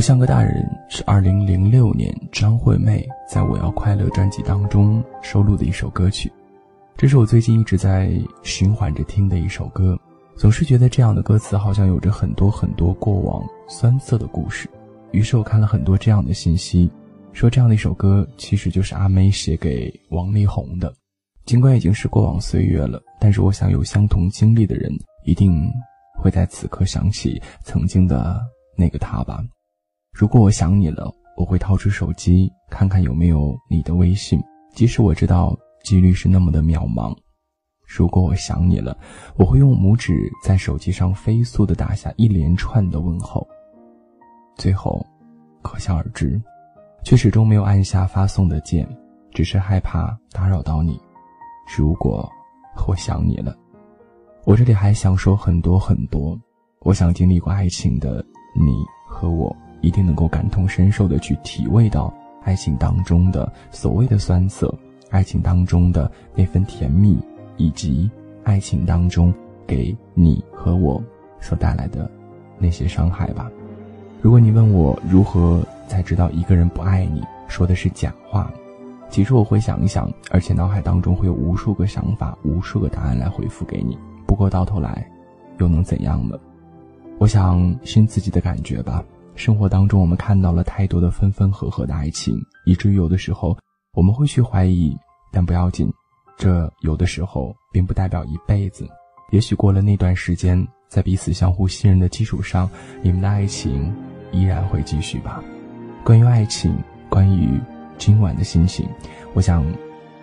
不像个大人是二零零六年张惠妹在我要快乐专辑当中收录的一首歌曲，这是我最近一直在循环着听的一首歌，总是觉得这样的歌词好像有着很多很多过往酸涩的故事。于是我看了很多这样的信息，说这样的一首歌其实就是阿妹写给王力宏的。尽管已经是过往岁月了，但是我想有相同经历的人一定会在此刻想起曾经的那个他吧。如果我想你了，我会掏出手机看看有没有你的微信，即使我知道几率是那么的渺茫。如果我想你了，我会用拇指在手机上飞速的打下一连串的问候，最后可想而知，却始终没有按下发送的键，只是害怕打扰到你。如果我想你了，我这里还想说很多很多。我想经历过爱情的你和我，一定能够感同身受的去体味到爱情当中的所谓的酸涩，爱情当中的那份甜蜜，以及爱情当中给你和我所带来的那些伤害吧。如果你问我如何才知道一个人不爱你，说的是假话。其实我会想一想，而且脑海当中会有无数个想法、无数个答案来回复给你。不过到头来，又能怎样呢？我想信自己的感觉吧。生活当中，我们看到了太多的分分合合的爱情，以至于有的时候我们会去怀疑。但不要紧，这有的时候并不代表一辈子。也许过了那段时间，在彼此相互信任的基础上，你们的爱情依然会继续吧。关于爱情，关于……今晚的心情，我想，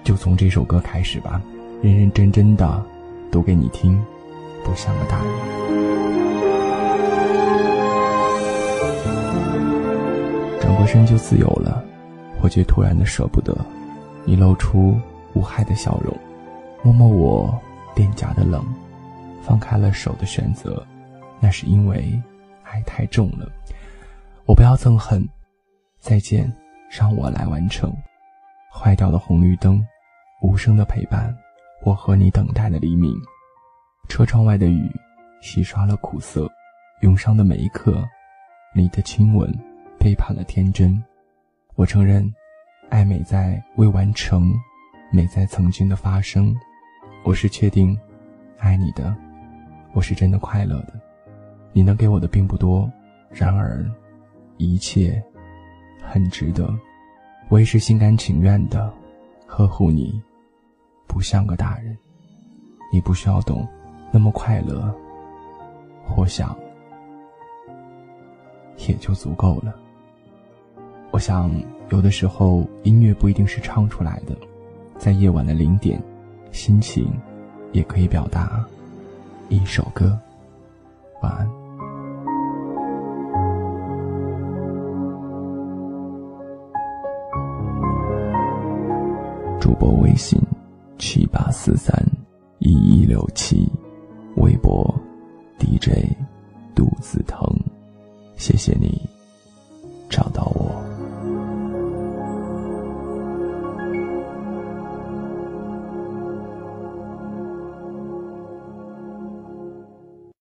就从这首歌开始吧，认认真真的读给你听，不像个大人。身就自由了，我却突然的舍不得。你露出无害的笑容，摸摸我脸颊的冷，放开了手的选择，那是因为爱太重了。我不要憎恨，再见。让我来完成。坏掉的红绿灯，无声的陪伴，我和你等待的黎明。车窗外的雨，洗刷了苦涩。涌上的每一刻，你的亲吻，背叛了天真。我承认，爱美在未完成，美在曾经的发生。我是确定，爱你的，我是真的快乐的。你能给我的并不多，然而，一切。很值得，我也是心甘情愿的呵护你，不像个大人。你不需要懂，那么快乐，我想也就足够了。我想有的时候音乐不一定是唱出来的，在夜晚的零点，心情也可以表达一首歌。晚安。主播微信：七八四三一一六七，微博：DJ 肚子疼，谢谢你找到我。